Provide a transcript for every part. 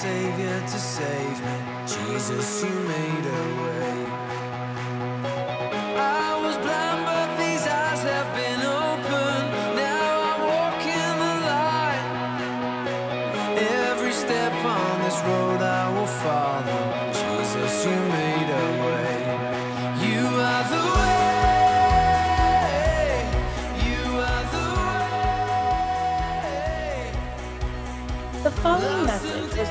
Savior to save me. Jesus, you made a way.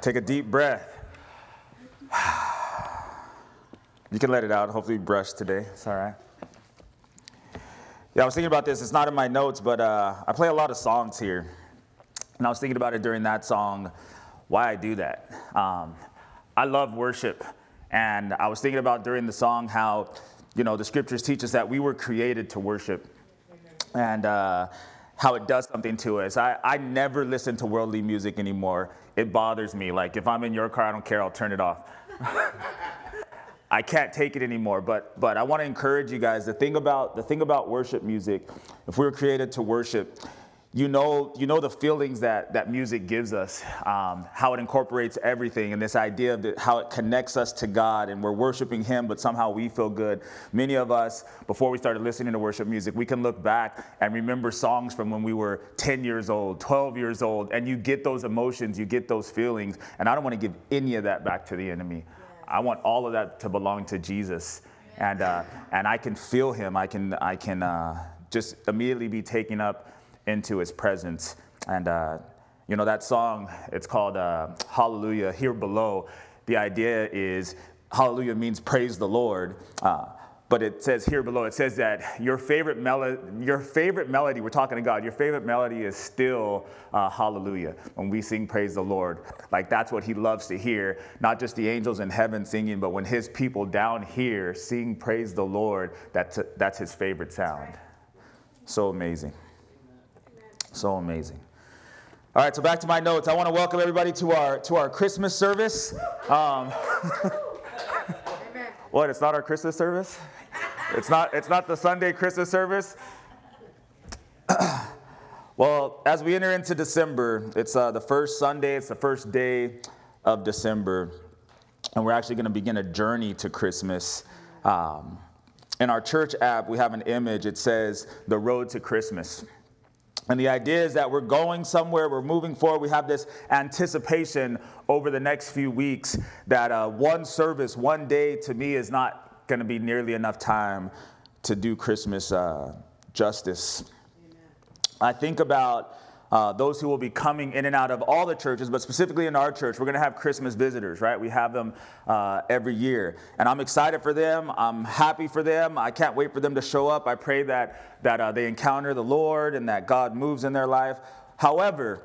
Take a deep breath. You can let it out. Hopefully, you brushed today. It's all right. Yeah, I was thinking about this. It's not in my notes, but uh, I play a lot of songs here. And I was thinking about it during that song, why I do that. Um, I love worship. And I was thinking about during the song how, you know, the scriptures teach us that we were created to worship and uh, how it does something to us. I, I never listen to worldly music anymore. It bothers me. Like if I'm in your car, I don't care, I'll turn it off. I can't take it anymore. But but I want to encourage you guys. The thing about the thing about worship music, if we were created to worship, you know you know the feelings that that music gives us, um, how it incorporates everything, and this idea of the, how it connects us to God, and we're worshiping Him, but somehow we feel good. Many of us, before we started listening to worship music, we can look back and remember songs from when we were 10 years old, 12 years old, and you get those emotions, you get those feelings, and I don't want to give any of that back to the enemy. I want all of that to belong to Jesus, and uh, and I can feel Him. I can I can uh, just immediately be taken up into His presence. And uh, you know that song. It's called uh, Hallelujah. Here below, the idea is Hallelujah means praise the Lord. Uh, but it says here below, it says that your favorite melody, your favorite melody, we're talking to God, your favorite melody is still uh, hallelujah. When we sing praise the Lord, like that's what he loves to hear. Not just the angels in heaven singing, but when his people down here sing praise the Lord, that's, that's his favorite sound. So amazing. So amazing. All right, so back to my notes. I want to welcome everybody to our to our Christmas service. Um, what? It's not our Christmas service. It's not. It's not the Sunday Christmas service. well, as we enter into December, it's uh, the first Sunday. It's the first day of December, and we're actually going to begin a journey to Christmas. Um, in our church app, we have an image. It says "The Road to Christmas." And the idea is that we're going somewhere, we're moving forward. We have this anticipation over the next few weeks that uh, one service, one day to me is not going to be nearly enough time to do Christmas uh, justice. I think about uh, those who will be coming in and out of all the churches, but specifically in our church, we're going to have Christmas visitors, right? We have them uh, every year. And I'm excited for them. I'm happy for them. I can't wait for them to show up. I pray that, that uh, they encounter the Lord and that God moves in their life. However,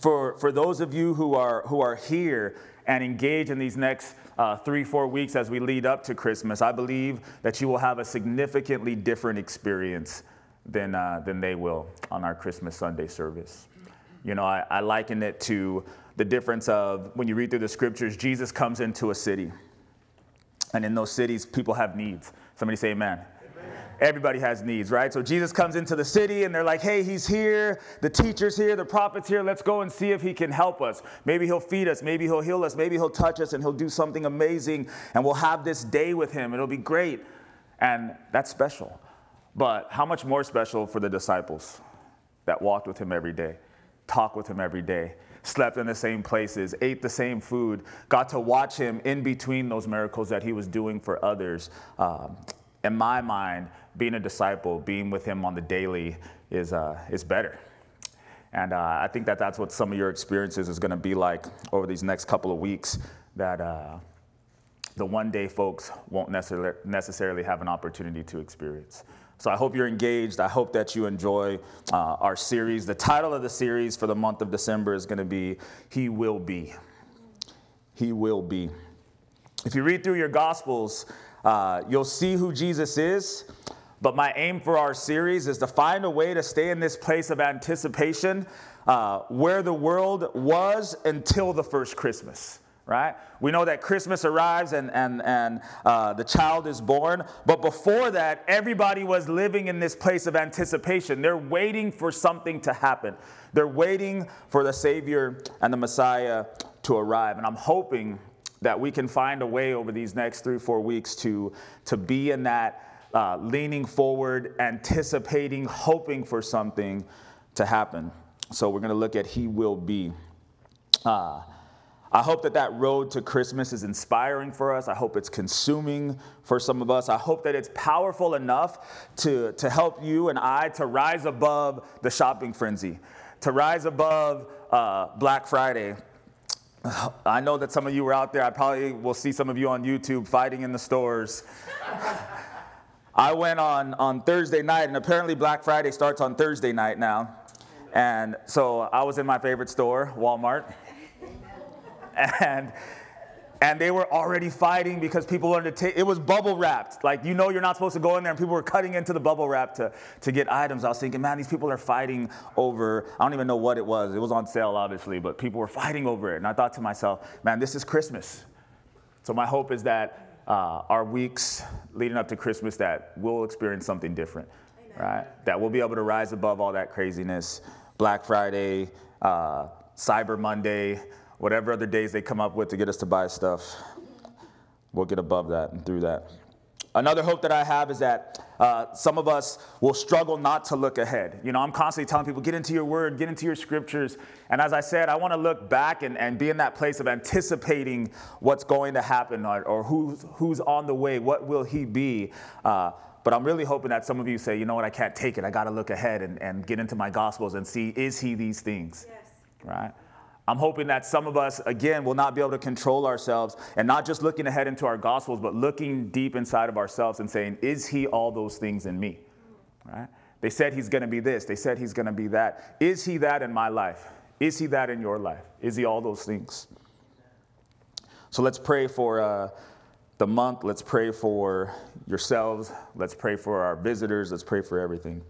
for, for those of you who are, who are here and engage in these next uh, three, four weeks as we lead up to Christmas, I believe that you will have a significantly different experience than, uh, than they will on our Christmas Sunday service. You know, I, I liken it to the difference of when you read through the scriptures, Jesus comes into a city. And in those cities, people have needs. Somebody say amen. Everybody has needs, right? So Jesus comes into the city and they're like, hey, he's here. The teacher's here. The prophet's here. Let's go and see if he can help us. Maybe he'll feed us. Maybe he'll heal us. Maybe he'll touch us and he'll do something amazing. And we'll have this day with him. It'll be great. And that's special. But how much more special for the disciples that walked with him every day, talked with him every day, slept in the same places, ate the same food, got to watch him in between those miracles that he was doing for others. Um, in my mind, being a disciple, being with him on the daily is, uh, is better. And uh, I think that that's what some of your experiences is going to be like over these next couple of weeks. That uh, the one day folks won't necessarily, necessarily have an opportunity to experience. So I hope you're engaged. I hope that you enjoy uh, our series. The title of the series for the month of December is going to be He Will Be. he will be. If you read through your Gospels, uh, you'll see who Jesus is. But my aim for our series is to find a way to stay in this place of anticipation uh, where the world was until the first Christmas right? We know that Christmas arrives and, and, and uh, the child is born. But before that, everybody was living in this place of anticipation. They're waiting for something to happen, they're waiting for the Savior and the Messiah to arrive. And I'm hoping that we can find a way over these next three, four weeks to, to be in that. Uh, leaning forward, anticipating, hoping for something to happen. So, we're going to look at He Will Be. Uh, I hope that that road to Christmas is inspiring for us. I hope it's consuming for some of us. I hope that it's powerful enough to, to help you and I to rise above the shopping frenzy, to rise above uh, Black Friday. I know that some of you were out there. I probably will see some of you on YouTube fighting in the stores. I went on, on Thursday night, and apparently Black Friday starts on Thursday night now. And so I was in my favorite store, Walmart and and they were already fighting because people wanted to take it was bubble wrapped. Like you know you're not supposed to go in there and people were cutting into the bubble wrap to, to get items. I was thinking man these people are fighting over i don't even know what it was. It was on sale obviously but people were fighting over it. And i thought to myself man this is christmas. So my hope is that uh, our weeks leading up to christmas that we'll experience something different Amen. right? That we'll be able to rise above all that craziness. Black friday uh, cyber monday whatever other days they come up with to get us to buy stuff, we'll get above that and through that. Another hope that I have is that uh, some of us will struggle not to look ahead. You know, I'm constantly telling people, get into your word, get into your scriptures. And as I said, I want to look back and, and be in that place of anticipating what's going to happen or, or who's, who's on the way, what will he be. Uh, but I'm really hoping that some of you say, you know what, I can't take it. I got to look ahead and, and get into my gospels and see, is he these things? Yes. Right? I'm hoping that some of us, again, will not be able to control ourselves and not just looking ahead into our gospels, but looking deep inside of ourselves and saying, Is he all those things in me? Right? They said he's going to be this. They said he's going to be that. Is he that in my life? Is he that in your life? Is he all those things? So let's pray for uh, the month. Let's pray for yourselves. Let's pray for our visitors. Let's pray for everything.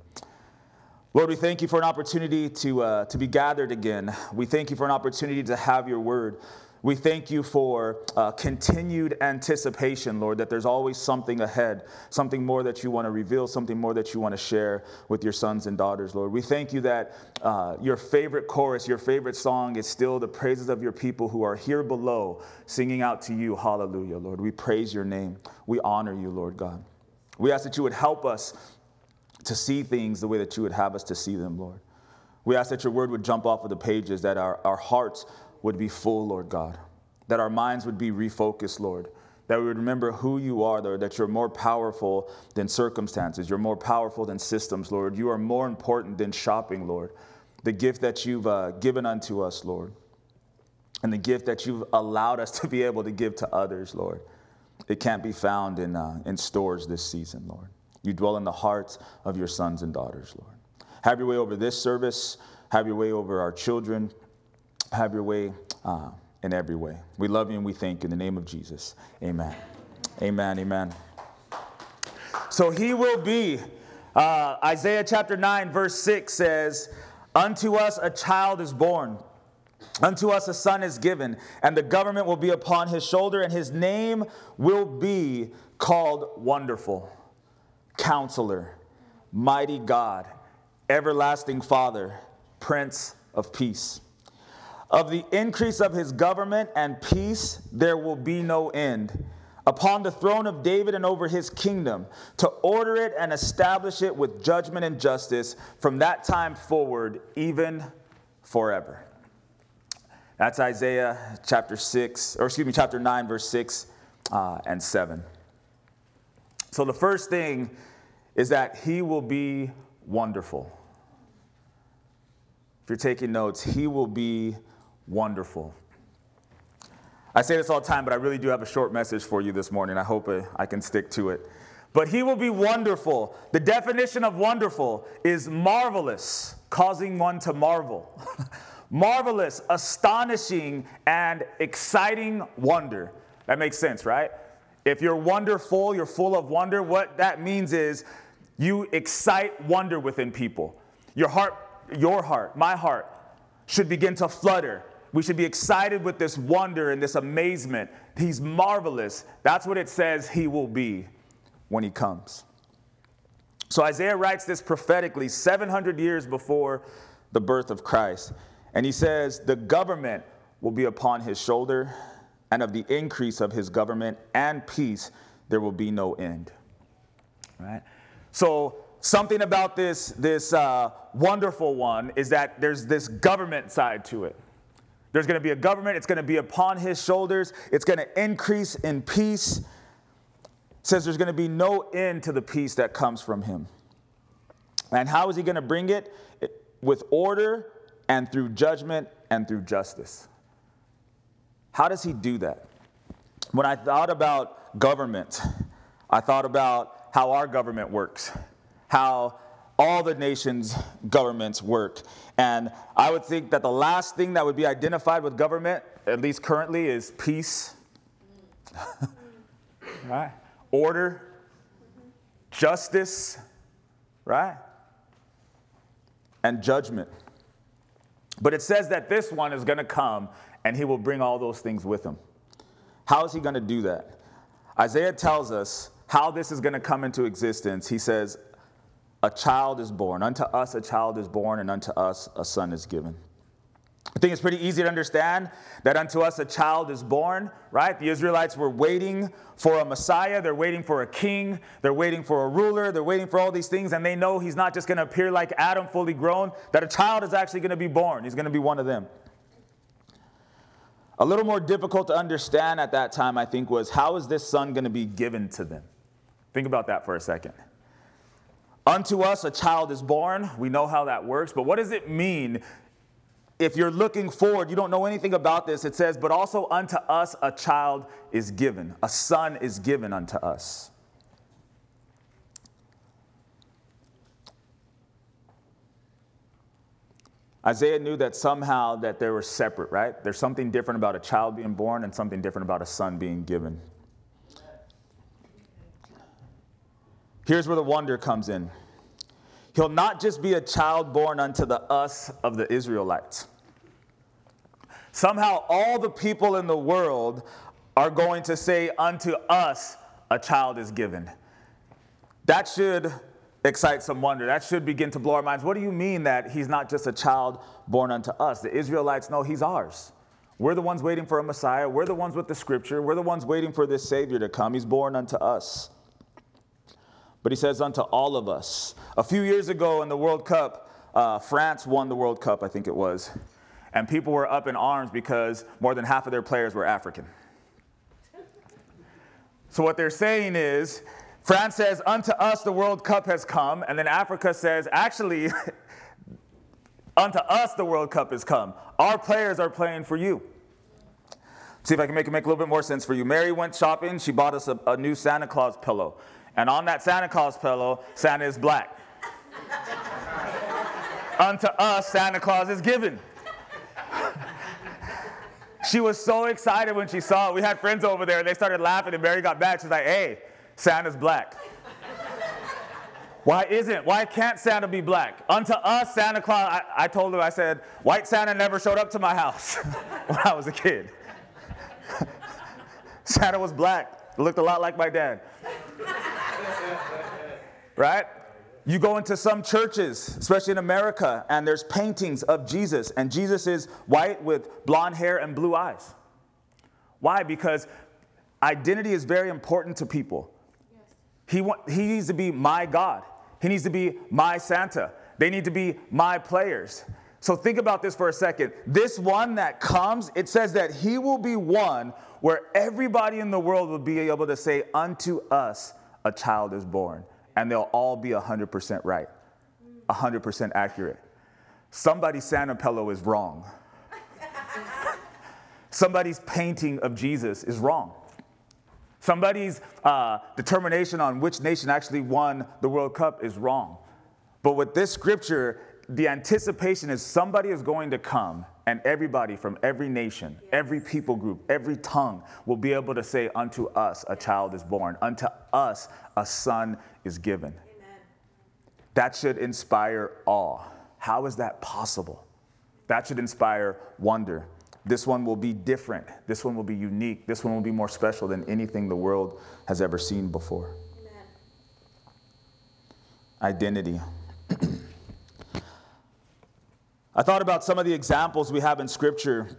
Lord, we thank you for an opportunity to, uh, to be gathered again. We thank you for an opportunity to have your word. We thank you for uh, continued anticipation, Lord, that there's always something ahead, something more that you want to reveal, something more that you want to share with your sons and daughters, Lord. We thank you that uh, your favorite chorus, your favorite song is still the praises of your people who are here below singing out to you. Hallelujah, Lord. We praise your name. We honor you, Lord God. We ask that you would help us to see things the way that you would have us to see them, Lord. We ask that your word would jump off of the pages, that our, our hearts would be full, Lord God, that our minds would be refocused, Lord, that we would remember who you are, Lord, that you're more powerful than circumstances, you're more powerful than systems, Lord. You are more important than shopping, Lord. The gift that you've uh, given unto us, Lord, and the gift that you've allowed us to be able to give to others, Lord, it can't be found in, uh, in stores this season, Lord. You dwell in the hearts of your sons and daughters, Lord. Have your way over this service. Have your way over our children. Have your way uh, in every way. We love you and we thank you in the name of Jesus. Amen. Amen. Amen. So he will be. Uh, Isaiah chapter 9, verse 6 says, Unto us a child is born. Unto us a son is given, and the government will be upon his shoulder, and his name will be called Wonderful Counselor, Mighty God, Everlasting Father, Prince of Peace. Of the increase of his government and peace, there will be no end. Upon the throne of David and over his kingdom, to order it and establish it with judgment and justice from that time forward, even forever. That's Isaiah chapter 6, or excuse me, chapter 9, verse 6 uh, and 7. So the first thing is that he will be wonderful. If you're taking notes, he will be wonderful. I say this all the time, but I really do have a short message for you this morning. I hope I can stick to it. But he will be wonderful. The definition of wonderful is marvelous, causing one to marvel. Marvelous, astonishing, and exciting wonder. That makes sense, right? If you're wonderful, you're full of wonder, what that means is you excite wonder within people. Your heart, your heart, my heart should begin to flutter. We should be excited with this wonder and this amazement. He's marvelous. That's what it says he will be when he comes. So Isaiah writes this prophetically 700 years before the birth of Christ. And he says, The government will be upon his shoulder, and of the increase of his government and peace there will be no end. Right? So, something about this, this uh, wonderful one is that there's this government side to it. There's going to be a government, it's going to be upon his shoulders, it's going to increase in peace. It says there's going to be no end to the peace that comes from him. And how is he going to bring it? it? With order and through judgment and through justice. How does he do that? When I thought about government, I thought about how our government works, how all the nations' governments work. And I would think that the last thing that would be identified with government, at least currently, is peace, right? Order, justice, right? And judgment. But it says that this one is going to come and he will bring all those things with him. How is he going to do that? Isaiah tells us how this is going to come into existence. He says, A child is born. Unto us a child is born, and unto us a son is given. I think it's pretty easy to understand that unto us a child is born, right? The Israelites were waiting for a Messiah. They're waiting for a king. They're waiting for a ruler. They're waiting for all these things, and they know he's not just going to appear like Adam, fully grown, that a child is actually going to be born. He's going to be one of them. A little more difficult to understand at that time, I think, was how is this son going to be given to them? Think about that for a second. Unto us a child is born. We know how that works, but what does it mean if you're looking forward, you don't know anything about this, it says, But also unto us a child is given, a son is given unto us. Isaiah knew that somehow that they were separate, right? There's something different about a child being born and something different about a son being given. Here's where the wonder comes in. He'll not just be a child born unto the us of the Israelites. Somehow, all the people in the world are going to say, Unto us a child is given. That should excite some wonder. That should begin to blow our minds. What do you mean that he's not just a child born unto us? The Israelites know he's ours. We're the ones waiting for a Messiah. We're the ones with the scripture. We're the ones waiting for this Savior to come. He's born unto us but he says unto all of us. A few years ago in the World Cup, uh, France won the World Cup, I think it was, and people were up in arms because more than half of their players were African. So what they're saying is, France says, Unto us the World Cup has come, and then Africa says, Actually, unto us the World Cup has come. Our players are playing for you. See if I can make it make a little bit more sense for you. Mary went shopping. She bought us a, a new Santa Claus pillow. And on that Santa Claus pillow, Santa is black. Unto us, Santa Claus is given. she was so excited when she saw it. We had friends over there, and they started laughing, and Mary got back. She's like, hey, Santa's black. Why isn't? Why can't Santa be black? Unto us, Santa Claus. I, I told her, I said, white Santa never showed up to my house when I was a kid. Santa was black. Looked a lot like my dad right? You go into some churches, especially in America, and there's paintings of Jesus, and Jesus is white with blonde hair and blue eyes. Why? Because identity is very important to people. He, want, he needs to be my God, he needs to be my Santa, they need to be my players. So think about this for a second. This one that comes, it says that he will be one where everybody in the world will be able to say, Unto us a child is born and they'll all be 100% right, 100% accurate. Somebody's Santa pillow is wrong. Somebody's painting of Jesus is wrong. Somebody's uh, determination on which nation actually won the World Cup is wrong. But with this scripture, the anticipation is somebody is going to come and everybody from every nation, every people group, every tongue will be able to say, Unto us a child is born, unto us a son is given. That should inspire awe. How is that possible? That should inspire wonder. This one will be different. This one will be unique. This one will be more special than anything the world has ever seen before. Identity. I thought about some of the examples we have in Scripture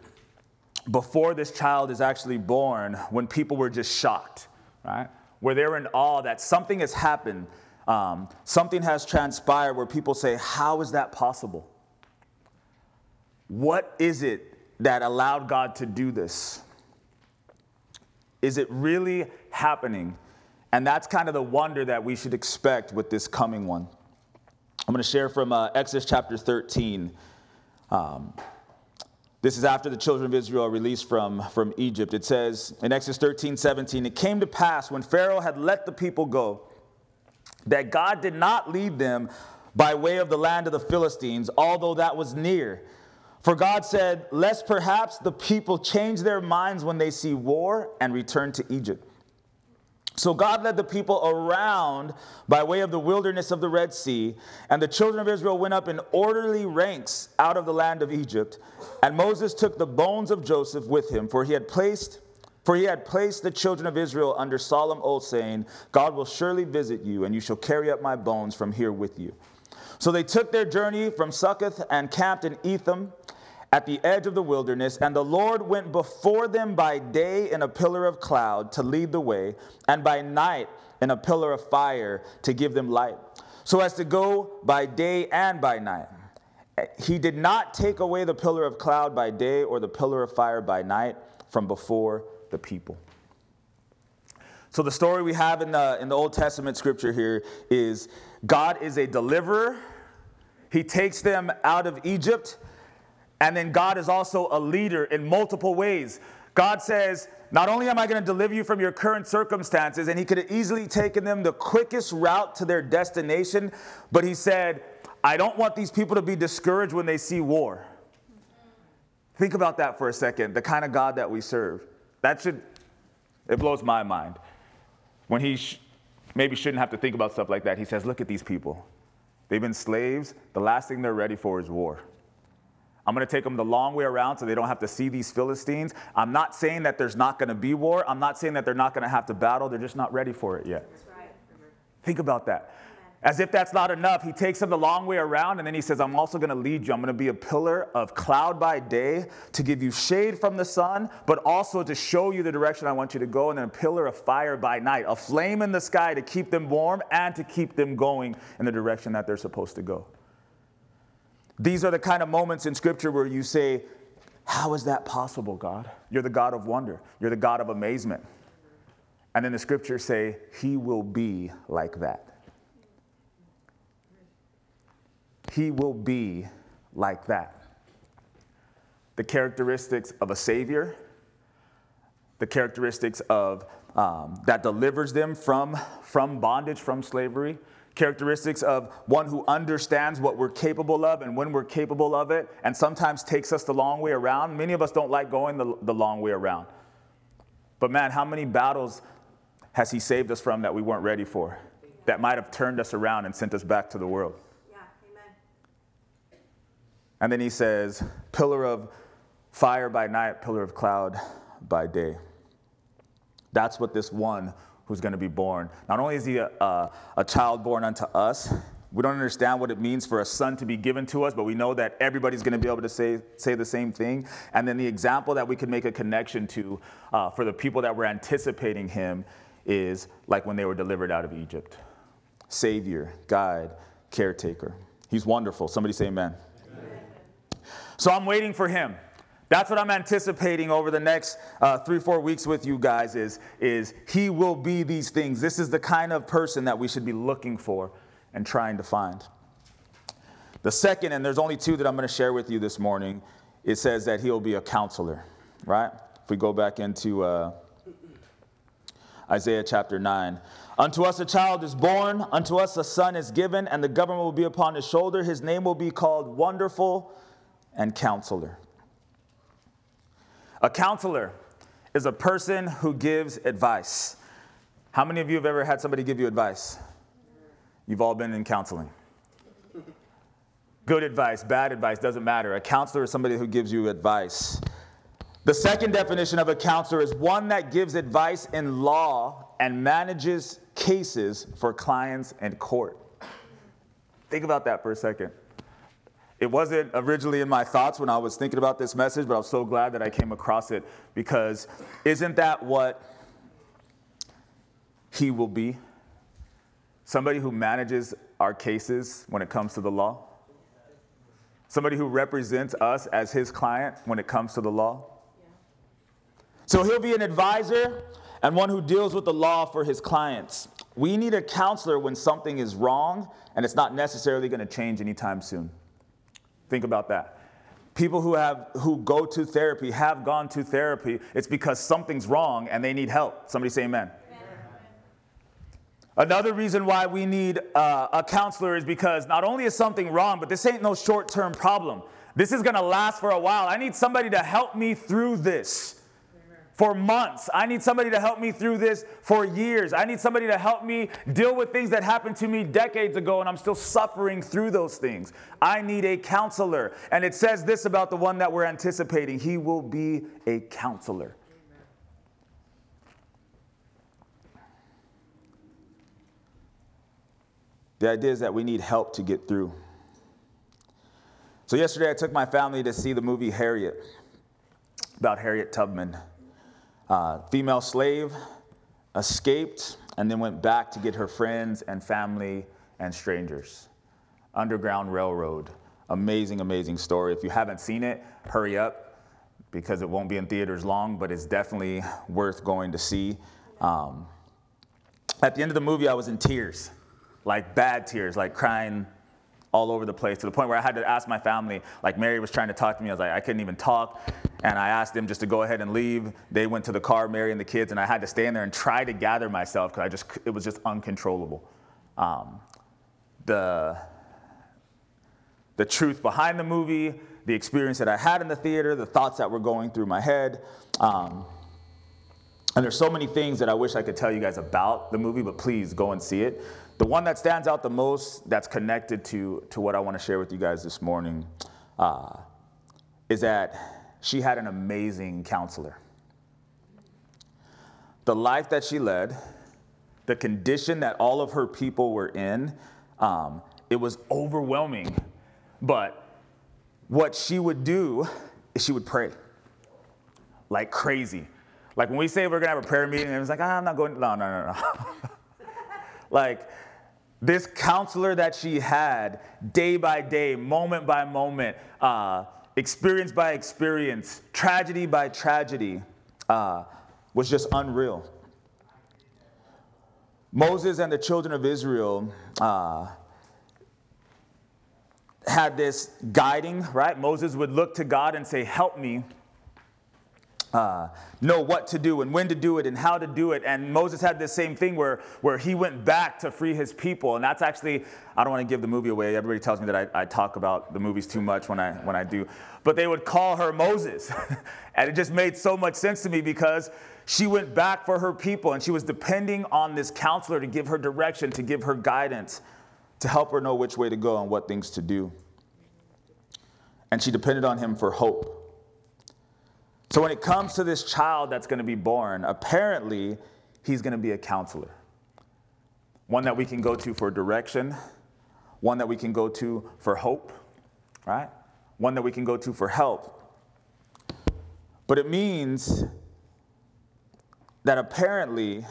before this child is actually born when people were just shocked, right? Where they're in awe that something has happened, um, something has transpired where people say, How is that possible? What is it that allowed God to do this? Is it really happening? And that's kind of the wonder that we should expect with this coming one. I'm going to share from uh, Exodus chapter 13. Um, this is after the children of Israel are released from, from Egypt. It says in Exodus 13, 17, it came to pass when Pharaoh had let the people go that God did not lead them by way of the land of the Philistines, although that was near. For God said, Lest perhaps the people change their minds when they see war and return to Egypt. So God led the people around by way of the wilderness of the Red Sea, and the children of Israel went up in orderly ranks out of the land of Egypt. And Moses took the bones of Joseph with him, for he had placed for he had placed the children of Israel under solemn oath, saying, God will surely visit you, and you shall carry up my bones from here with you. So they took their journey from Succoth and camped in Etham at the edge of the wilderness, and the Lord went before them by day in a pillar of cloud to lead the way, and by night in a pillar of fire to give them light, so as to go by day and by night. He did not take away the pillar of cloud by day or the pillar of fire by night from before the people. So the story we have in the, in the Old Testament scripture here is God is a deliverer. He takes them out of Egypt and then God is also a leader in multiple ways. God says, Not only am I going to deliver you from your current circumstances, and He could have easily taken them the quickest route to their destination, but He said, I don't want these people to be discouraged when they see war. Think about that for a second, the kind of God that we serve. That should, it blows my mind. When He sh- maybe shouldn't have to think about stuff like that, He says, Look at these people. They've been slaves. The last thing they're ready for is war. I'm going to take them the long way around so they don't have to see these Philistines. I'm not saying that there's not going to be war. I'm not saying that they're not going to have to battle. They're just not ready for it yet. Think about that. As if that's not enough, he takes them the long way around and then he says, I'm also going to lead you. I'm going to be a pillar of cloud by day to give you shade from the sun, but also to show you the direction I want you to go, and then a pillar of fire by night, a flame in the sky to keep them warm and to keep them going in the direction that they're supposed to go. These are the kind of moments in Scripture where you say, How is that possible, God? You're the God of wonder, you're the God of amazement. And then the Scriptures say, He will be like that. He will be like that. The characteristics of a Savior, the characteristics of um, that delivers them from, from bondage, from slavery, characteristics of one who understands what we're capable of and when we're capable of it, and sometimes takes us the long way around. Many of us don't like going the, the long way around. But man, how many battles has He saved us from that we weren't ready for? That might have turned us around and sent us back to the world. And then He says, pillar of fire by night, pillar of cloud by day. That's what this one who's going to be born. Not only is he a, a, a, child born unto us, we don't understand what it means for a son to be given to us, but we know that everybody's going to be able to say, say the same thing. And then the example that we can make a connection to uh, for the people that were anticipating him is like when they were delivered out of Egypt Savior, guide, caretaker. He's wonderful. Somebody say amen. So I'm waiting for him. That's what I'm anticipating over the next uh, three, four weeks with you guys is, is he will be these things. This is the kind of person that we should be looking for and trying to find. The second, and there's only two that I'm going to share with you this morning, it says that he'll be a counselor, right? If we go back into uh, Isaiah chapter 9. Unto us a child is born, unto us a son is given, and the government will be upon his shoulder. His name will be called Wonderful and Counselor. A counselor is a person who gives advice. How many of you have ever had somebody give you advice? You've all been in counseling. Good advice, bad advice, doesn't matter. A counselor is somebody who gives you advice. The second definition of a counselor is one that gives advice in law and manages cases for clients and court. Think about that for a second. It wasn't originally in my thoughts when I was thinking about this message, but I'm so glad that I came across it because isn't that what he will be? Somebody who manages our cases when it comes to the law? Somebody who represents us as his client when it comes to the law? So he'll be an advisor and one who deals with the law for his clients. We need a counselor when something is wrong and it's not necessarily going to change anytime soon. Think about that. People who have who go to therapy have gone to therapy. It's because something's wrong and they need help. Somebody say amen. Another reason why we need uh, a counselor is because not only is something wrong, but this ain't no short term problem. This is gonna last for a while. I need somebody to help me through this for months. I need somebody to help me through this for years. I need somebody to help me deal with things that happened to me decades ago and I'm still suffering through those things. I need a counselor. And it says this about the one that we're anticipating He will be a counselor. The idea is that we need help to get through. So, yesterday I took my family to see the movie Harriet about Harriet Tubman. Uh, female slave, escaped, and then went back to get her friends and family and strangers. Underground Railroad. Amazing, amazing story. If you haven't seen it, hurry up because it won't be in theaters long, but it's definitely worth going to see. Um, at the end of the movie, I was in tears, like bad tears, like crying all over the place to the point where I had to ask my family. Like Mary was trying to talk to me, I was like, I couldn't even talk. And I asked them just to go ahead and leave. They went to the car, Mary and the kids, and I had to stay in there and try to gather myself because I just it was just uncontrollable. Um, the the truth behind the movie, the experience that I had in the theater, the thoughts that were going through my head. Um, and there's so many things that I wish I could tell you guys about the movie, but please go and see it. The one that stands out the most that's connected to, to what I want to share with you guys this morning uh, is that she had an amazing counselor. The life that she led, the condition that all of her people were in, um, it was overwhelming. But what she would do is she would pray like crazy. Like when we say we're gonna have a prayer meeting, and it's like, ah, I'm not going. No, no, no, no. like this counselor that she had, day by day, moment by moment, uh, experience by experience, tragedy by tragedy, uh, was just unreal. Moses and the children of Israel uh, had this guiding, right? Moses would look to God and say, Help me. Uh, know what to do and when to do it and how to do it. And Moses had this same thing where, where he went back to free his people. And that's actually, I don't want to give the movie away. Everybody tells me that I, I talk about the movies too much when I, when I do. But they would call her Moses. and it just made so much sense to me because she went back for her people and she was depending on this counselor to give her direction, to give her guidance, to help her know which way to go and what things to do. And she depended on him for hope. So when it comes to this child that's going to be born, apparently he's going to be a counselor. One that we can go to for direction, one that we can go to for hope, right? One that we can go to for help. But it means that apparently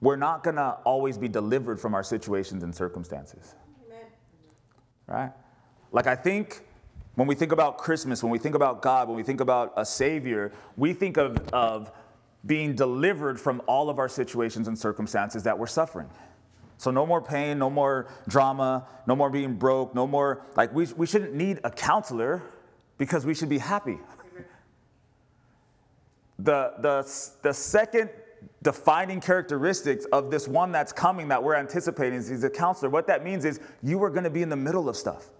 we're not going to always be delivered from our situations and circumstances. Amen. Right? Like, I think when we think about Christmas, when we think about God, when we think about a Savior, we think of, of being delivered from all of our situations and circumstances that we're suffering. So, no more pain, no more drama, no more being broke, no more, like, we, we shouldn't need a counselor because we should be happy. the, the, the second defining characteristics of this one that's coming that we're anticipating is he's a counselor. What that means is you are going to be in the middle of stuff.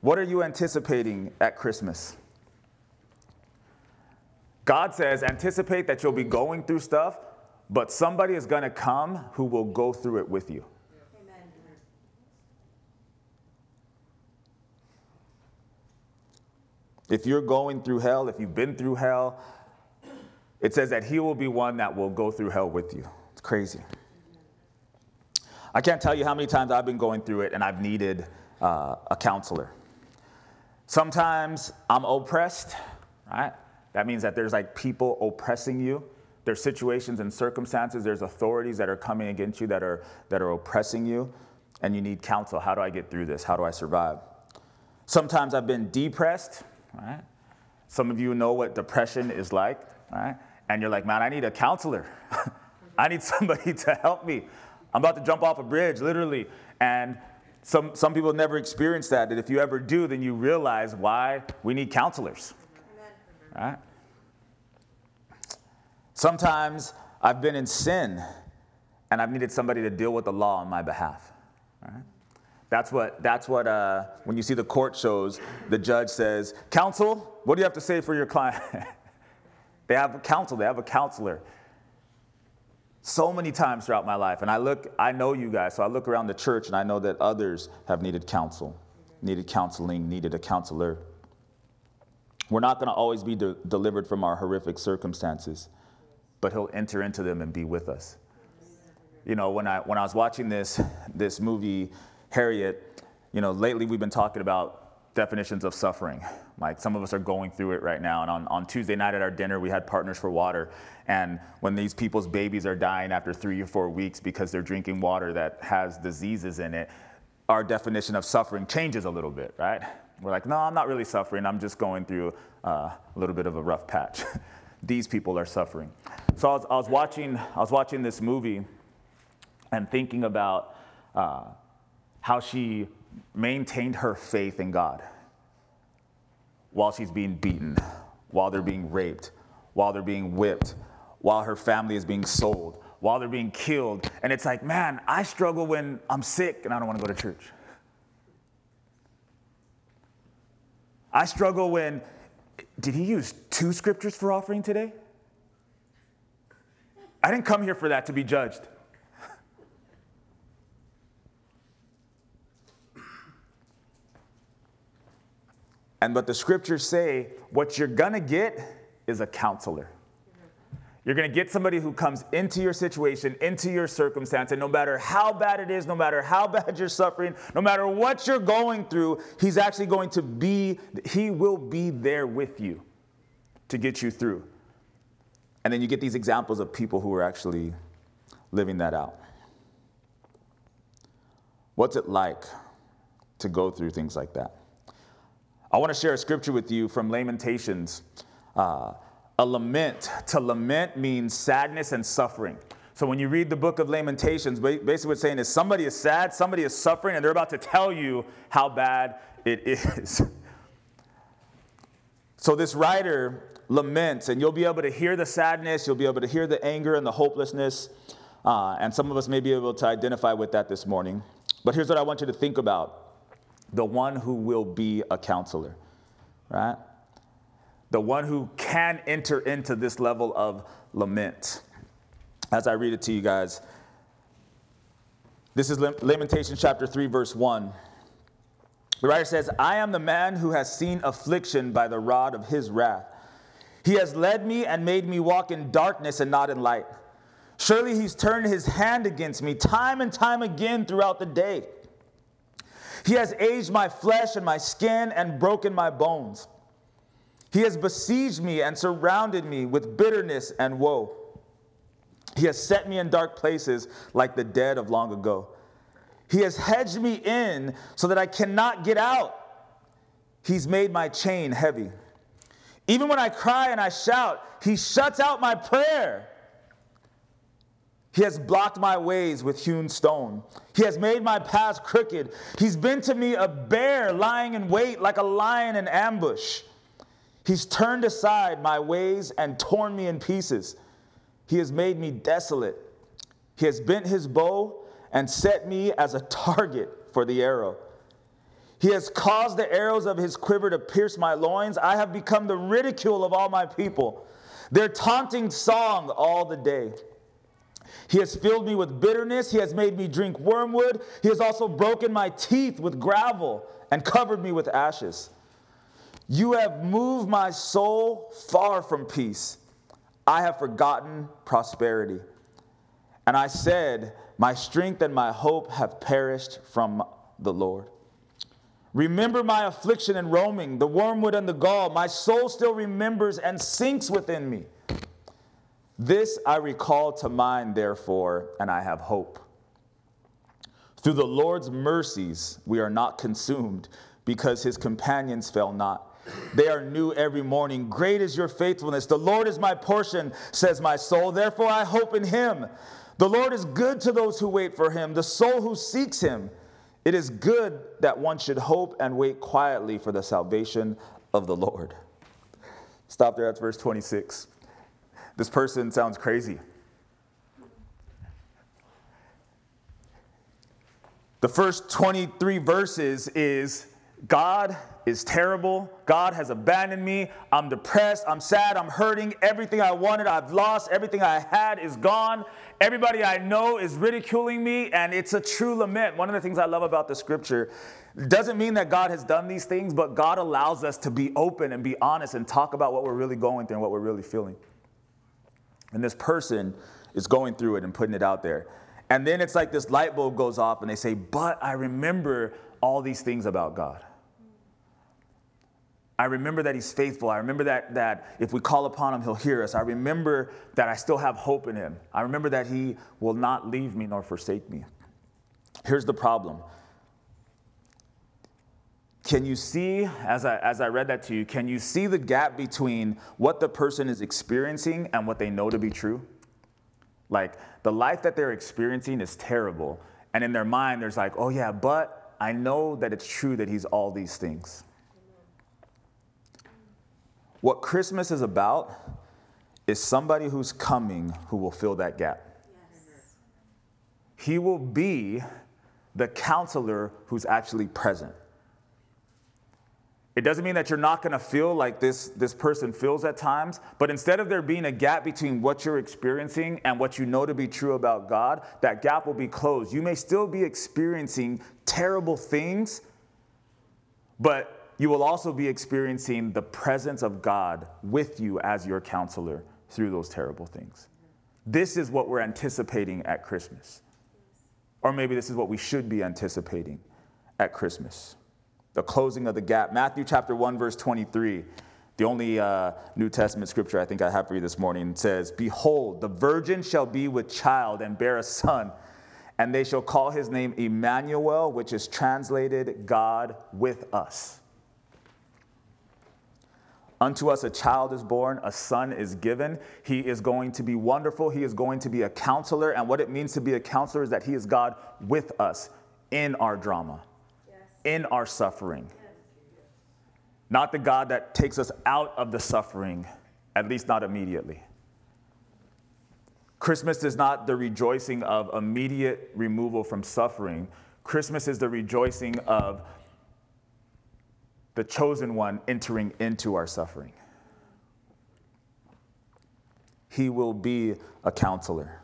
What are you anticipating at Christmas? God says, anticipate that you'll be going through stuff, but somebody is going to come who will go through it with you. If you're going through hell, if you've been through hell, it says that he will be one that will go through hell with you. It's crazy. I can't tell you how many times I've been going through it and I've needed uh, a counselor. Sometimes I'm oppressed, right? That means that there's like people oppressing you. There's situations and circumstances, there's authorities that are coming against you that are, that are oppressing you, and you need counsel. How do I get through this? How do I survive? Sometimes I've been depressed, right? Some of you know what depression is like, right? And you're like, man, I need a counselor. I need somebody to help me. I'm about to jump off a bridge, literally. And some, some people never experience that. that if you ever do, then you realize why we need counselors. Right? Sometimes I've been in sin and I've needed somebody to deal with the law on my behalf. Right? That's what, that's what uh, when you see the court shows, the judge says, Counsel, what do you have to say for your client? they have a counsel, they have a counselor. So many times throughout my life, and I look, I know you guys, so I look around the church and I know that others have needed counsel, needed counseling, needed a counselor. We're not going to always be de- delivered from our horrific circumstances, but He'll enter into them and be with us. You know, when I, when I was watching this, this movie, Harriet, you know, lately we've been talking about definitions of suffering. Like some of us are going through it right now. And on, on Tuesday night at our dinner, we had Partners for Water. And when these people's babies are dying after three or four weeks because they're drinking water that has diseases in it, our definition of suffering changes a little bit, right? We're like, no, I'm not really suffering. I'm just going through uh, a little bit of a rough patch. These people are suffering. So I was, I was, watching, I was watching this movie and thinking about uh, how she maintained her faith in God while she's being beaten, while they're being raped, while they're being whipped, while her family is being sold, while they're being killed. And it's like, man, I struggle when I'm sick and I don't want to go to church. I struggle when, did he use two scriptures for offering today? I didn't come here for that to be judged. And but the scriptures say what you're gonna get is a counselor. You're going to get somebody who comes into your situation, into your circumstance, and no matter how bad it is, no matter how bad you're suffering, no matter what you're going through, he's actually going to be, he will be there with you to get you through. And then you get these examples of people who are actually living that out. What's it like to go through things like that? I want to share a scripture with you from Lamentations. Uh, a lament, to lament means sadness and suffering. So when you read the book of Lamentations, basically what's saying is somebody is sad, somebody is suffering, and they're about to tell you how bad it is. so this writer laments, and you'll be able to hear the sadness, you'll be able to hear the anger and the hopelessness, uh, and some of us may be able to identify with that this morning. But here's what I want you to think about the one who will be a counselor, right? the one who can enter into this level of lament. As I read it to you guys, this is Lamentation chapter 3, verse 1. The writer says, I am the man who has seen affliction by the rod of his wrath. He has led me and made me walk in darkness and not in light. Surely he's turned his hand against me time and time again throughout the day. He has aged my flesh and my skin and broken my bones. He has besieged me and surrounded me with bitterness and woe. He has set me in dark places like the dead of long ago. He has hedged me in so that I cannot get out. He's made my chain heavy. Even when I cry and I shout, he shuts out my prayer. He has blocked my ways with hewn stone. He has made my paths crooked. He's been to me a bear lying in wait like a lion in ambush. He's turned aside my ways and torn me in pieces. He has made me desolate. He has bent his bow and set me as a target for the arrow. He has caused the arrows of his quiver to pierce my loins. I have become the ridicule of all my people, their taunting song all the day. He has filled me with bitterness. He has made me drink wormwood. He has also broken my teeth with gravel and covered me with ashes. You have moved my soul far from peace. I have forgotten prosperity. And I said, My strength and my hope have perished from the Lord. Remember my affliction and roaming, the wormwood and the gall. My soul still remembers and sinks within me. This I recall to mind, therefore, and I have hope. Through the Lord's mercies, we are not consumed because his companions fell not. They are new every morning. Great is your faithfulness. The Lord is my portion, says my soul. Therefore, I hope in him. The Lord is good to those who wait for him, the soul who seeks him. It is good that one should hope and wait quietly for the salvation of the Lord. Stop there, that's verse 26. This person sounds crazy. The first 23 verses is God is terrible. God has abandoned me. I'm depressed. I'm sad. I'm hurting. Everything I wanted, I've lost. Everything I had is gone. Everybody I know is ridiculing me, and it's a true lament. One of the things I love about the scripture doesn't mean that God has done these things, but God allows us to be open and be honest and talk about what we're really going through and what we're really feeling. And this person is going through it and putting it out there. And then it's like this light bulb goes off, and they say, But I remember all these things about God. I remember that He's faithful. I remember that, that if we call upon Him, He'll hear us. I remember that I still have hope in Him. I remember that He will not leave me nor forsake me. Here's the problem. Can you see, as I, as I read that to you, can you see the gap between what the person is experiencing and what they know to be true? Like, the life that they're experiencing is terrible. And in their mind, there's like, oh, yeah, but I know that it's true that He's all these things. What Christmas is about is somebody who's coming who will fill that gap. Yes. He will be the counselor who's actually present. It doesn't mean that you're not going to feel like this, this person feels at times, but instead of there being a gap between what you're experiencing and what you know to be true about God, that gap will be closed. You may still be experiencing terrible things, but you will also be experiencing the presence of God with you as your counselor through those terrible things. This is what we're anticipating at Christmas. Or maybe this is what we should be anticipating at Christmas. The closing of the gap. Matthew chapter 1, verse 23. The only uh, New Testament scripture I think I have for you this morning says, Behold, the virgin shall be with child and bear a son, and they shall call his name Emmanuel, which is translated God with us. Unto us a child is born, a son is given. He is going to be wonderful. He is going to be a counselor. And what it means to be a counselor is that he is God with us in our drama. In our suffering. Not the God that takes us out of the suffering, at least not immediately. Christmas is not the rejoicing of immediate removal from suffering. Christmas is the rejoicing of the chosen one entering into our suffering. He will be a counselor.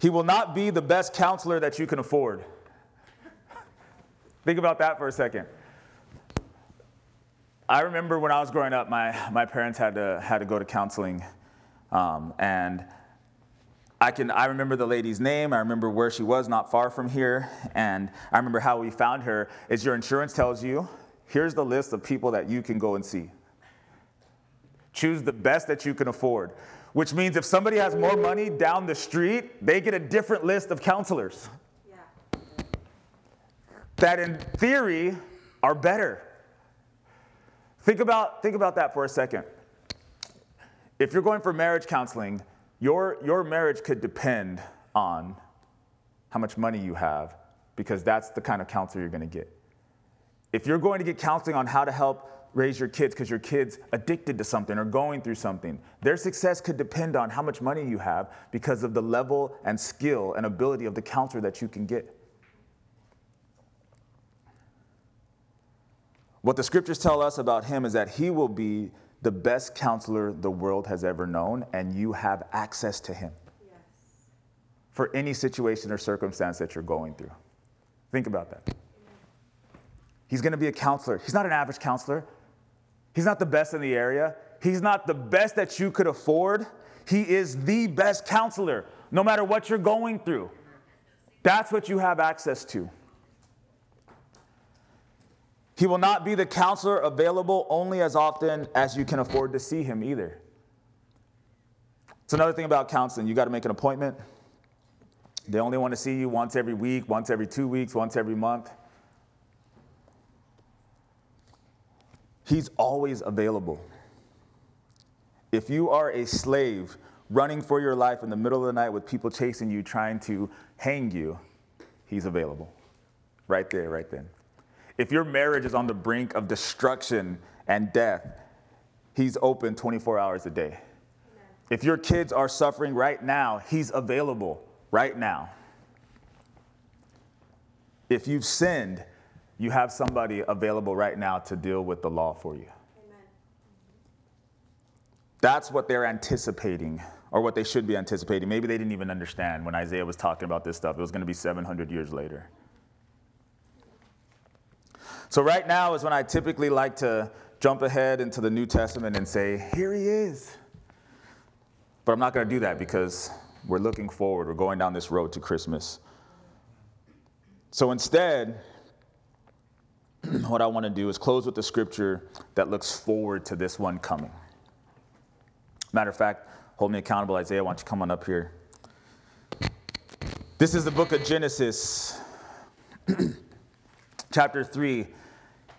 He will not be the best counselor that you can afford. Think about that for a second. I remember when I was growing up, my, my parents had to, had to go to counseling. Um, and I, can, I remember the lady's name. I remember where she was, not far from here. And I remember how we found her. Is your insurance tells you Here's the list of people that you can go and see. Choose the best that you can afford, which means if somebody has more money down the street, they get a different list of counselors. That in theory are better. Think about, think about that for a second. If you're going for marriage counseling, your, your marriage could depend on how much money you have, because that's the kind of counselor you're going to get. If you're going to get counseling on how to help raise your kids because your kid's addicted to something or going through something. Their success could depend on how much money you have because of the level and skill and ability of the counselor that you can get. What the scriptures tell us about him is that he will be the best counselor the world has ever known, and you have access to him for any situation or circumstance that you're going through. Think about that. He's going to be a counselor. He's not an average counselor. He's not the best in the area. He's not the best that you could afford. He is the best counselor, no matter what you're going through. That's what you have access to. He will not be the counselor available only as often as you can afford to see him either. It's another thing about counseling. You got to make an appointment. They only want to see you once every week, once every two weeks, once every month. He's always available. If you are a slave running for your life in the middle of the night with people chasing you, trying to hang you, he's available. Right there, right then. If your marriage is on the brink of destruction and death, he's open 24 hours a day. If your kids are suffering right now, he's available right now. If you've sinned, you have somebody available right now to deal with the law for you. That's what they're anticipating, or what they should be anticipating. Maybe they didn't even understand when Isaiah was talking about this stuff. It was going to be 700 years later. So, right now is when I typically like to jump ahead into the New Testament and say, Here he is. But I'm not going to do that because we're looking forward. We're going down this road to Christmas. So, instead, what I want to do is close with the scripture that looks forward to this one coming. Matter of fact, hold me accountable, Isaiah. Why don't you come on up here? This is the book of Genesis, chapter 3.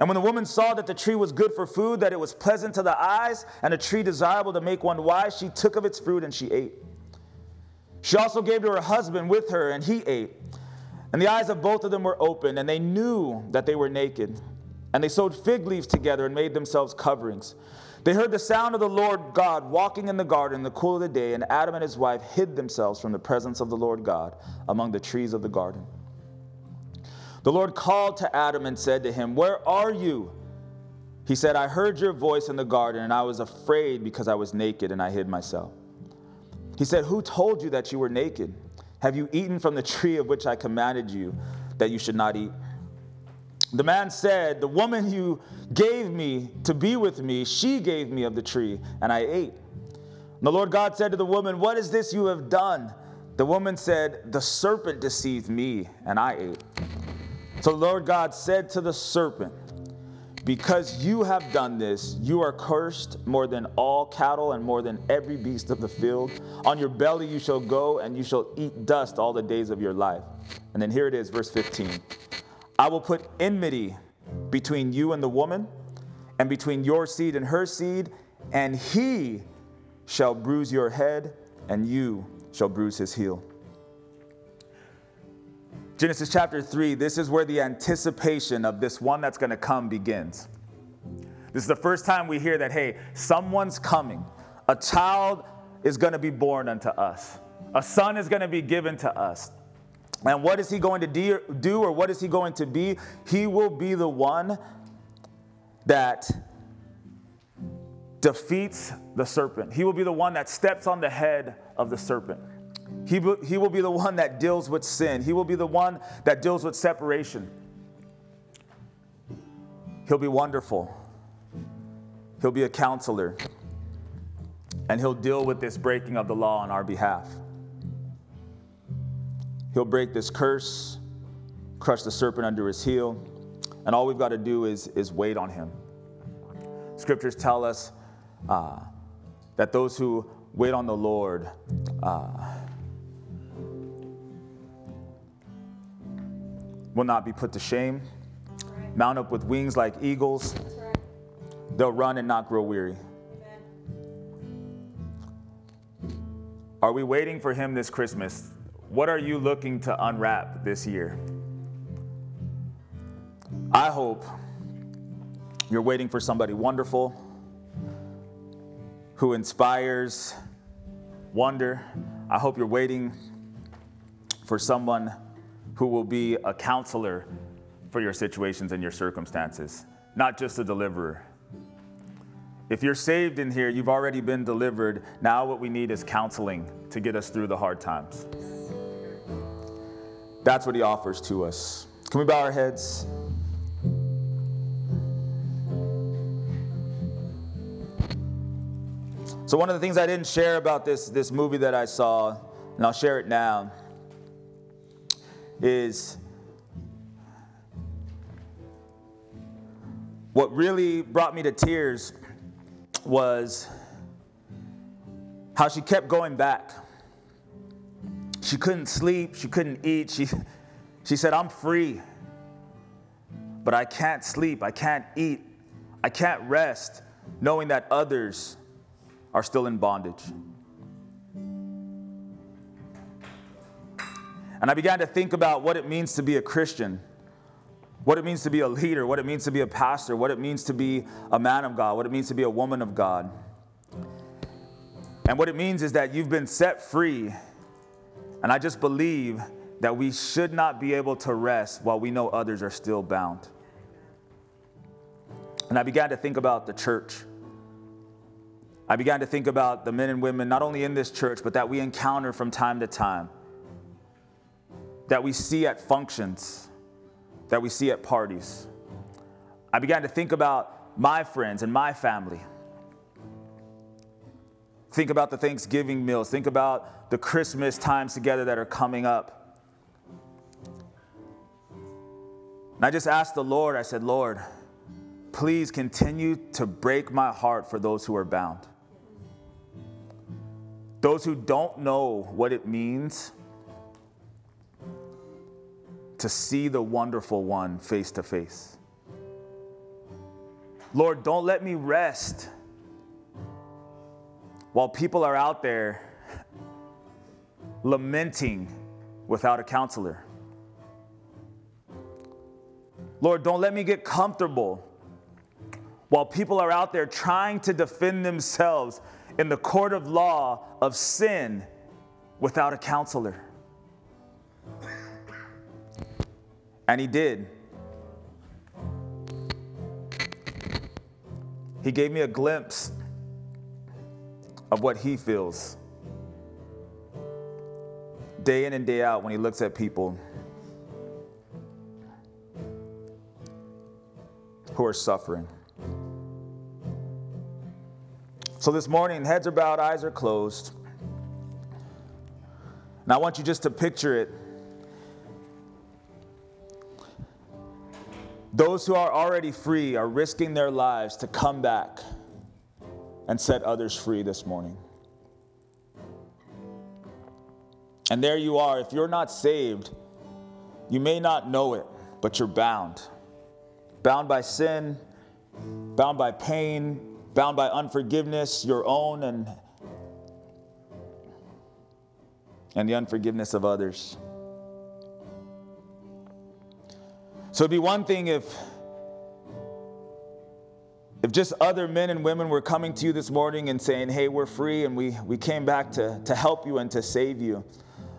And when the woman saw that the tree was good for food, that it was pleasant to the eyes, and a tree desirable to make one wise, she took of its fruit and she ate. She also gave to her husband with her, and he ate. And the eyes of both of them were opened, and they knew that they were naked. And they sewed fig leaves together and made themselves coverings. They heard the sound of the Lord God walking in the garden in the cool of the day, and Adam and his wife hid themselves from the presence of the Lord God among the trees of the garden. The Lord called to Adam and said to him, Where are you? He said, I heard your voice in the garden, and I was afraid because I was naked and I hid myself. He said, Who told you that you were naked? Have you eaten from the tree of which I commanded you that you should not eat? The man said, The woman you gave me to be with me, she gave me of the tree, and I ate. And the Lord God said to the woman, What is this you have done? The woman said, The serpent deceived me, and I ate. So the Lord God said to the serpent, Because you have done this, you are cursed more than all cattle and more than every beast of the field. On your belly you shall go, and you shall eat dust all the days of your life. And then here it is, verse 15. I will put enmity between you and the woman, and between your seed and her seed, and he shall bruise your head, and you shall bruise his heel. Genesis chapter 3, this is where the anticipation of this one that's going to come begins. This is the first time we hear that, hey, someone's coming. A child is going to be born unto us, a son is going to be given to us. And what is he going to do, or what is he going to be? He will be the one that defeats the serpent. He will be the one that steps on the head of the serpent. He, will- he will be the one that deals with sin. He will be the one that deals with separation. He'll be wonderful. He'll be a counselor. And he'll deal with this breaking of the law on our behalf. He'll break this curse, crush the serpent under his heel, and all we've got to do is, is wait on him. Scriptures tell us uh, that those who wait on the Lord uh, will not be put to shame. Mount up with wings like eagles. They'll run and not grow weary. Are we waiting for him this Christmas? What are you looking to unwrap this year? I hope you're waiting for somebody wonderful who inspires wonder. I hope you're waiting for someone who will be a counselor for your situations and your circumstances, not just a deliverer. If you're saved in here, you've already been delivered. Now, what we need is counseling to get us through the hard times. That's what he offers to us. Can we bow our heads? So, one of the things I didn't share about this, this movie that I saw, and I'll share it now, is what really brought me to tears was how she kept going back. She couldn't sleep, she couldn't eat. She, she said, I'm free, but I can't sleep, I can't eat, I can't rest, knowing that others are still in bondage. And I began to think about what it means to be a Christian, what it means to be a leader, what it means to be a pastor, what it means to be a man of God, what it means to be a woman of God. And what it means is that you've been set free. And I just believe that we should not be able to rest while we know others are still bound. And I began to think about the church. I began to think about the men and women, not only in this church, but that we encounter from time to time, that we see at functions, that we see at parties. I began to think about my friends and my family. Think about the Thanksgiving meals. Think about the Christmas times together that are coming up. And I just asked the Lord, I said, Lord, please continue to break my heart for those who are bound. Those who don't know what it means to see the wonderful one face to face. Lord, don't let me rest while people are out there lamenting without a counselor. Lord, don't let me get comfortable while people are out there trying to defend themselves in the court of law of sin without a counselor. And he did. He gave me a glimpse of what he feels day in and day out when he looks at people who are suffering. So this morning, heads are bowed, eyes are closed. And I want you just to picture it. Those who are already free are risking their lives to come back and set others free this morning. And there you are. If you're not saved, you may not know it, but you're bound. Bound by sin, bound by pain, bound by unforgiveness, your own and, and the unforgiveness of others. So it'd be one thing if if just other men and women were coming to you this morning and saying, hey, we're free and we, we came back to, to help you and to save you.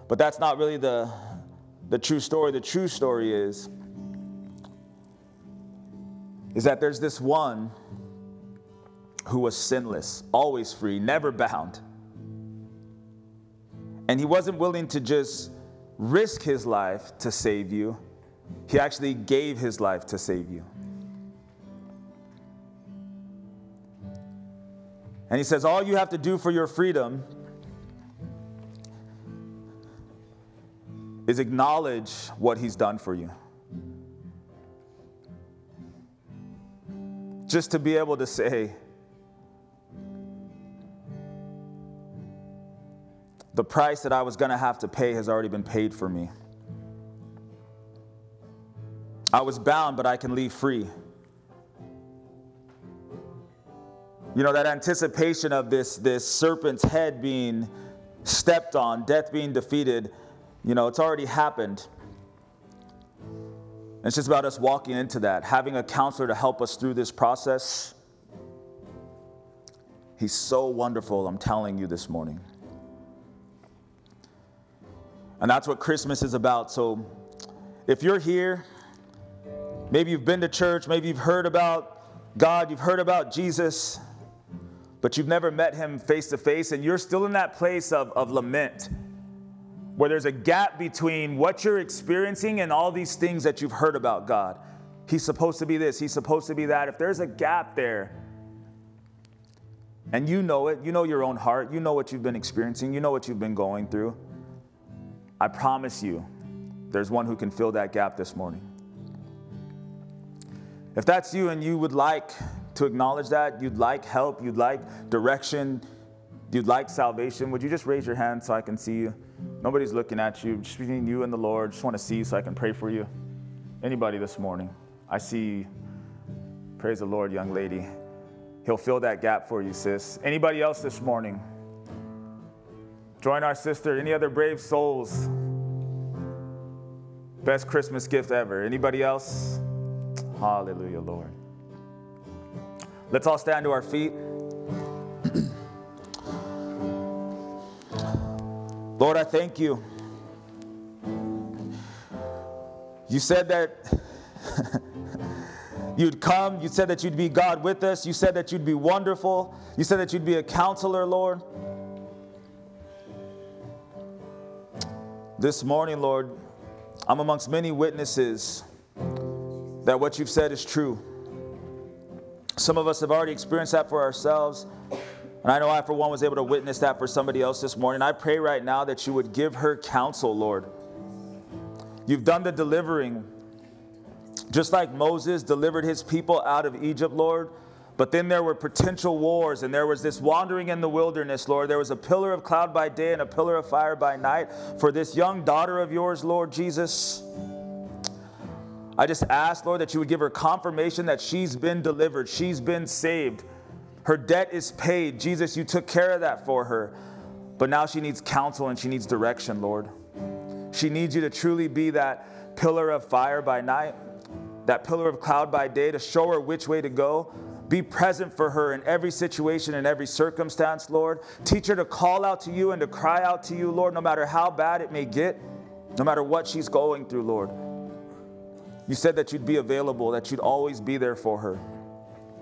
But that's not really the, the true story. The true story is, is that there's this one who was sinless, always free, never bound. And he wasn't willing to just risk his life to save you, he actually gave his life to save you. And he says, All you have to do for your freedom is acknowledge what he's done for you. Just to be able to say, the price that I was going to have to pay has already been paid for me. I was bound, but I can leave free. You know, that anticipation of this, this serpent's head being stepped on, death being defeated, you know, it's already happened. It's just about us walking into that, having a counselor to help us through this process. He's so wonderful, I'm telling you this morning. And that's what Christmas is about. So if you're here, maybe you've been to church, maybe you've heard about God, you've heard about Jesus, but you've never met him face to face, and you're still in that place of, of lament where there's a gap between what you're experiencing and all these things that you've heard about God. He's supposed to be this, he's supposed to be that. If there's a gap there, and you know it, you know your own heart, you know what you've been experiencing, you know what you've been going through, I promise you, there's one who can fill that gap this morning. If that's you and you would like to acknowledge that, you'd like help, you'd like direction, you'd like salvation, would you just raise your hand so I can see you? Nobody's looking at you, just between you and the Lord. Just want to see you so I can pray for you. Anybody this morning? I see, praise the Lord, young lady. He'll fill that gap for you, sis. Anybody else this morning? Join our sister. Any other brave souls? Best Christmas gift ever. Anybody else? Hallelujah, Lord. Let's all stand to our feet. Lord, I thank you. You said that you'd come. You said that you'd be God with us. You said that you'd be wonderful. You said that you'd be a counselor, Lord. This morning, Lord, I'm amongst many witnesses that what you've said is true. Some of us have already experienced that for ourselves. And I know I, for one, was able to witness that for somebody else this morning. I pray right now that you would give her counsel, Lord. You've done the delivering. Just like Moses delivered his people out of Egypt, Lord. But then there were potential wars, and there was this wandering in the wilderness, Lord. There was a pillar of cloud by day and a pillar of fire by night for this young daughter of yours, Lord Jesus. I just ask, Lord, that you would give her confirmation that she's been delivered, she's been saved. Her debt is paid. Jesus, you took care of that for her. But now she needs counsel and she needs direction, Lord. She needs you to truly be that pillar of fire by night, that pillar of cloud by day to show her which way to go. Be present for her in every situation and every circumstance, Lord. Teach her to call out to you and to cry out to you, Lord, no matter how bad it may get, no matter what she's going through, Lord. You said that you'd be available, that you'd always be there for her.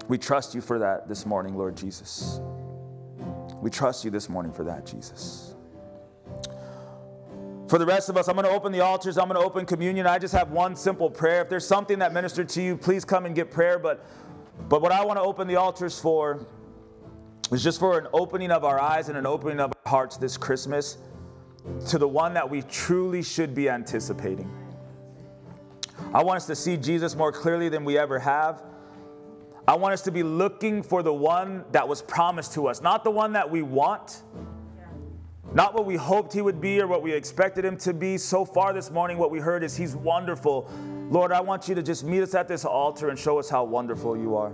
We trust you for that this morning, Lord Jesus. We trust you this morning for that, Jesus. For the rest of us, I'm going to open the altars. I'm going to open communion. I just have one simple prayer. If there's something that ministered to you, please come and get prayer. But, but what I want to open the altars for is just for an opening of our eyes and an opening of our hearts this Christmas to the one that we truly should be anticipating. I want us to see Jesus more clearly than we ever have. I want us to be looking for the one that was promised to us, not the one that we want, not what we hoped he would be or what we expected him to be. So far this morning, what we heard is he's wonderful. Lord, I want you to just meet us at this altar and show us how wonderful you are.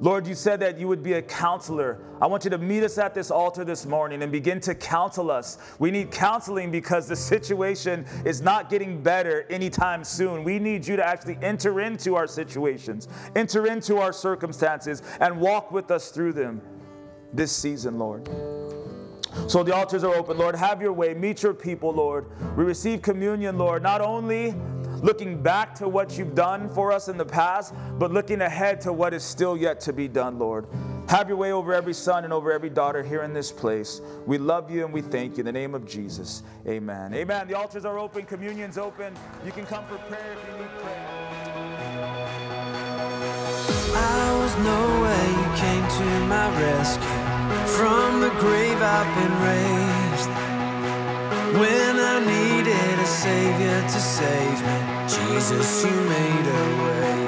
Lord, you said that you would be a counselor. I want you to meet us at this altar this morning and begin to counsel us. We need counseling because the situation is not getting better anytime soon. We need you to actually enter into our situations, enter into our circumstances, and walk with us through them this season, Lord. So the altars are open, Lord. Have your way. Meet your people, Lord. We receive communion, Lord, not only looking back to what you've done for us in the past, but looking ahead to what is still yet to be done, Lord. Have your way over every son and over every daughter here in this place. We love you and we thank you in the name of Jesus. Amen. Amen. The altars are open, communion's open. You can come for prayer if you need prayer. I was nowhere, you came to my rescue. From the grave I've been raised. When I needed a savior to save me, Jesus, you made a way.